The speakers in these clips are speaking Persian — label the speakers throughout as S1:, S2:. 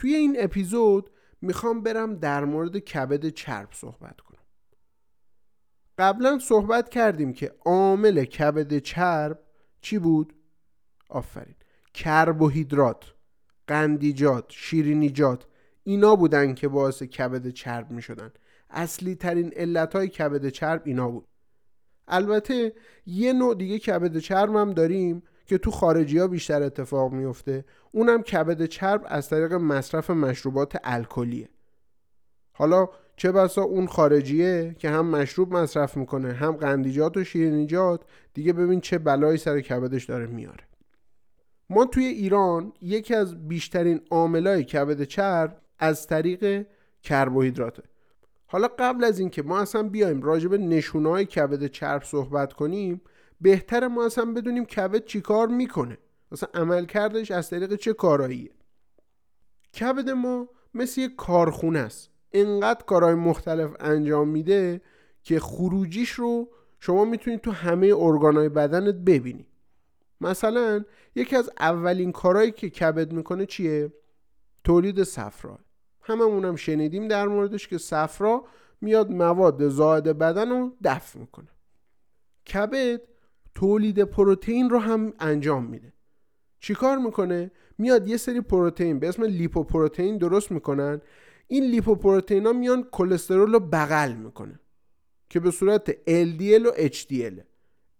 S1: توی این اپیزود می‌خوام برم در مورد کبد چرب صحبت کنم. قبلا صحبت کردیم که عامل کبد چرب چی بود؟ آفرین. کربوهیدرات قندیجات شیرینیجات اینا بودن که باعث کبد چرب می شدن اصلی ترین علت های کبد چرب اینا بود. البته یه نوع دیگه کبد چرب هم داریم. که تو خارجی ها بیشتر اتفاق میفته اونم کبد چرب از طریق مصرف مشروبات الکلیه. حالا چه بسا اون خارجیه که هم مشروب مصرف می‌کنه هم قندیجات و شیرینیجات دیگه ببین چه بلایی سر کبدش داره میاره ما توی ایران یکی از بیشترین عاملای کبد چرب از طریق کربوهیدراته. حالا قبل از اینکه ما اصلا بیایم راجع به نشونهای کبد چرب صحبت کنیم بهتر ما اصلا بدونیم کبد چیکار می‌کنه. اصلا عمل کردش از طریق چه کاراییه؟ کبد ما مثل یک کارخونه است. انقدر کارهای مختلف انجام میده که خروجیش رو شما می‌تونید تو همه ارگانهای بدنت ببینی. مثلا یکی از اولین کارهایی که کبد می‌کنه چیه؟ تولید صفرا. هممون هم شنیدیم در موردش که صفرا میاد مواد زائد بدن رو دفع می‌کنه. کبد تولید پروتئین رو هم انجام میده. چیکار می‌کنه؟ میاد یه سری پروتئین به اسم لیپوپروتئین درست می‌کنن. این لیپوپروتئین ها میان کلسترول رو بغل می‌کنه که به صورت LDL و HDL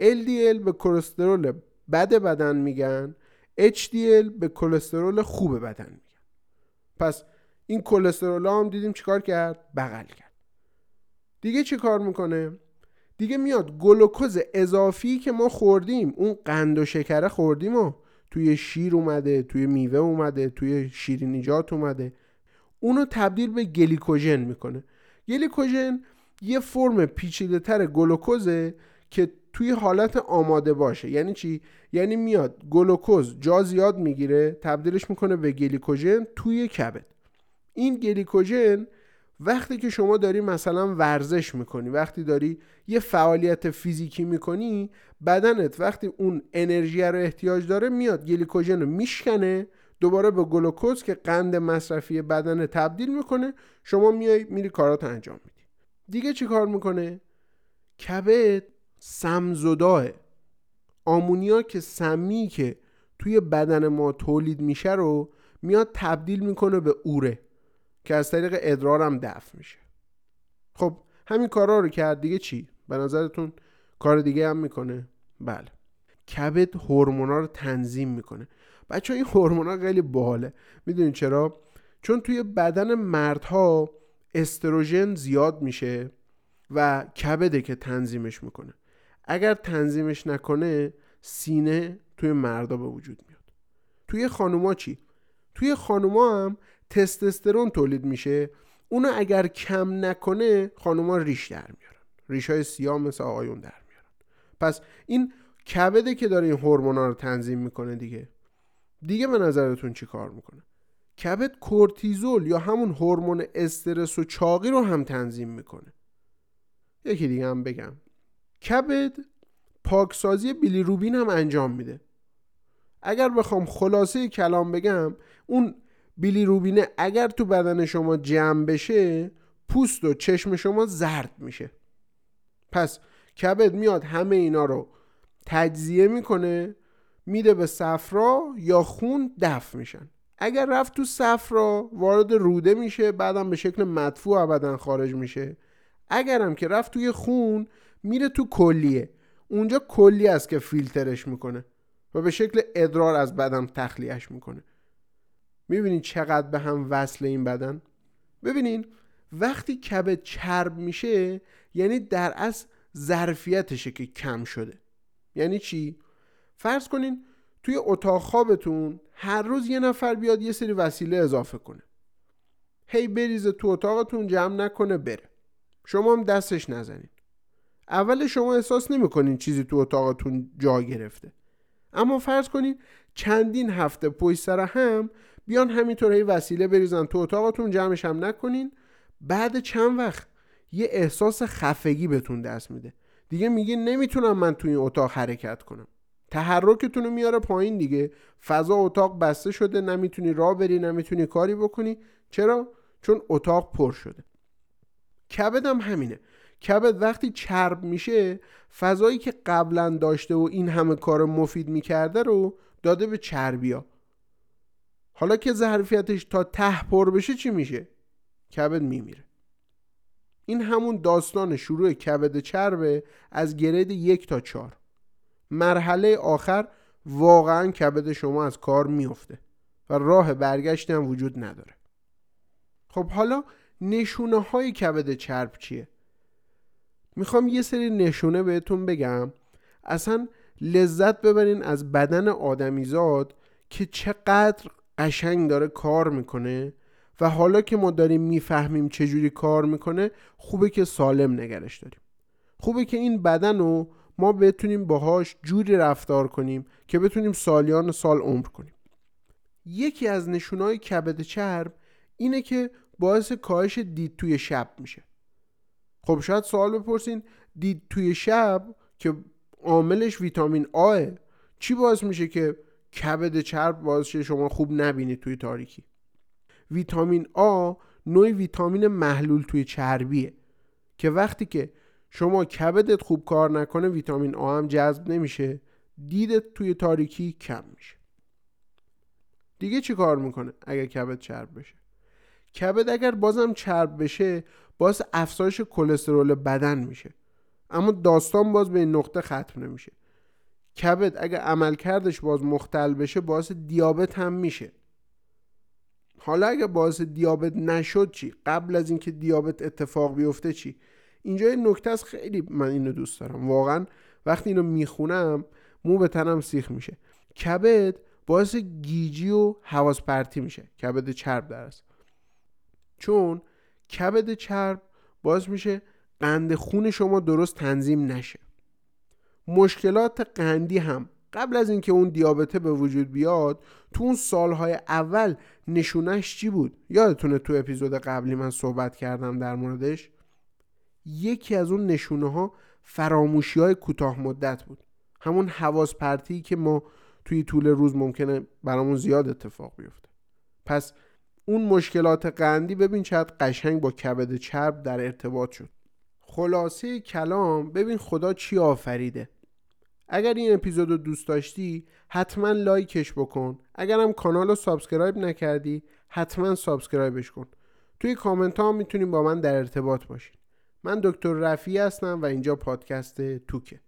S1: LDL به کلسترول بد بدن میگن HDL به کلسترول خوب بدن میگن. پس این کلسترول هم دیدیم چیکار کرد؟ بغل کرد. دیگه چی کار می‌کنه؟ دیگه میاد گلوکوز اضافی که ما خوردیم. اون قند و شکره خوردیم و توی شیر اومده توی میوه اومده توی شیرینیجات اومده. اونو تبدیل به گلیکوژن می‌کنه. گلیکوژن یه فرم پیچیده تر گلوکوزه که توی حالت آماده باشه. یعنی چی؟ یعنی میاد گلوکوز جا زیاد می‌گیره تبدیلش می‌کنه به گلیکوژن توی کبد. این گلیکوژن وقتی که شما داری مثلا ورزش می‌کنی وقتی داری یه فعالیت فیزیکی می‌کنی بدنت وقتی اون انرژی رو احتیاج داره میاد گلیکوژن رو میشکنه دوباره به گلوکوز که قند مصرفی بدن تبدیل می‌کنه شما میای میری کارات انجام میدی. دیگه چی کار می‌کنه؟ کبد سمزداه آمونیا که سمی که توی بدن ما تولید میشه رو میاد تبدیل می‌کنه به اوره. که از طریق ادرارم دفع میشه. خب همین کارا رو کرد. دیگه چی؟ به نظرتون کار دیگه هم می‌کنه؟ بله. کبد هورمونا رو تنظیم می‌کنه. بچه این هورمونا خیلی باحاله. می‌دونین چرا؟ چون توی بدن مردها استروژن زیاد میشه و کبده که تنظیمش می‌کنه. اگر تنظیمش نکنه سینه توی مردا به وجود میاد. توی خانوما چی؟ توی خانوما هم تستوسترون تولید میشه اونو اگر کم نکنه خانوما ریش در میارن. ریش های سیاه مثل آقایون در میارن. پس این کبده که داره این هورمونا رو تنظیم می‌کنه دیگه. دیگه به نظرتون چی کار می‌کنه؟ کبد کورتیزول یا همون هورمون استرس و چاقی رو هم تنظیم می‌کنه. یکی دیگه هم بگم. کبد پاکسازی بیلیروبین هم انجام میده. اگر بخوام خلاصه کلام بگم اون بیلیروبینه اگر تو بدن شما جمع بشه پوست و چشم شما زرد میشه. پس کبد میاد همه اینا رو تجزیه می‌کنه میده به صفرا یا خون دفع میشن. اگر رفت تو صفرا وارد روده میشه بعدم به شکل مدفوع ابدا خارج میشه. اگرم که رفت توی خون میره تو کلیه. اونجا کلی است که فیلترش می‌کنه و به شکل ادرار از بدن تخلیهش می‌کنه. می‌بینین چقدر به هم وصل این بدن؟ ببینین وقتی کبد چرب میشه یعنی در اصل ظرفیتشه که کم شده. یعنی چی؟ فرض کنین توی اتاق خوابتون هر روز یه نفر بیاد یه سری وسیله اضافه کنه. هی بریزه تو اتاقتون جمع نکنه بره. شما هم دستش نزنید اول شما احساس نمی‌کنین چیزی تو اتاقتون جا گرفته. اما فرض کنین چندین هفته پشت سر هم بیان همینطور هی وسیله بریزن تو اتاقتون جمعش هم نکنین. بعد چند وقت یه احساس خفگی بهتون دست میده. دیگه میگین نمی‌تونم من تو این اتاق حرکت کنم. تحرکتون رو میاره پایین دیگه. فضا اتاق بسته شده نمی‌تونی راه بری نمی‌تونی کاری بکنی. چرا؟ چون اتاق پر شده. کبد هم همینه. کبد وقتی چرب میشه فضایی که قبلا داشته و این همه کار مفید می‌کرده رو داده به چربیا حالا که ظرفیتش تا ته پر بشه چی میشه؟ کبد میمیره. این همون داستان شروع کبد چربه از گرید یک تا چار مرحله آخر واقعا کبد شما از کار میفته و راه برگشتی هم وجود نداره. خب حالا نشونه های کبد چرب چیه؟ می‌خوام یه سری نشونه بهتون بگم. اصلا لذت ببرین از بدن آدمیزاد که چقدر قشنگ داره کار می‌کنه و حالا که ما داریم می‌فهمیم چجوری کار می‌کنه خوبه که سالم نگرش داریم. خوبه که این بدن رو ما بتونیم باهاش جوری رفتار کنیم که بتونیم سالیان سال عمر کنیم. یکی از نشونهای کبد چرب اینه که باعث کاهش دید توی شب میشه. خب شاید سوال بپرسین دید توی شب که عاملش ویتامین آه چی باعث میشه که کبد چرب باعث شما خوب نبینید توی تاریکی. ویتامین آ نوع ویتامین محلول توی چربیه که وقتی که شما کبدت خوب کار نکنه ویتامین آ هم جذب نمیشه دیدت توی تاریکی کم میشه. دیگه چی کار می‌کنه اگر کبد چرب بشه؟ کبد اگر بازم چرب بشه باعث افزایش کلسترول بدن میشه. اما داستان باز به این نقطه ختم نمیشه. کبد اگر عملکردش باز مختل بشه باعث دیابت هم میشه. حالا اگه باعث دیابت نشد چی؟ قبل از اینکه دیابت اتفاق بیفته چی؟ اینجا یه نکته است خیلی من اینو دوست دارم. واقعا وقتی اینو می‌خونم مو به تنم سیخ میشه. کبد باعث گیجی و حواس پرتی میشه. کبد چرب در است چون کبد چرب باعث میشه قند خون شما درست تنظیم نشه. مشکلات قندی هم. قبل از اینکه اون دیابته به وجود بیاد تو اون سالهای اول نشونش چی بود؟ یادتونه تو اپیزود قبلی من صحبت کردم در موردش؟ یکی از اون نشونه ها فراموشی های کوتاه مدت بود. همون حواس پرتی که ما توی طول روز ممکنه برامون زیاد اتفاق بیفته. پس اون مشکلات قندی ببین چقدر قشنگ با کبد چرب در ارتباط شد. خلاصه کلام ببین خدا چی آفریده. اگر این اپیزود رو دوست داشتی حتما لایکش بکن. اگرم کانال رو subscribe نکردی حتما subscribe ش کن. توی کامنت ها می‌تونین با من در ارتباط باشین من دکتر رفی هستم و اینجا پادکست توکه.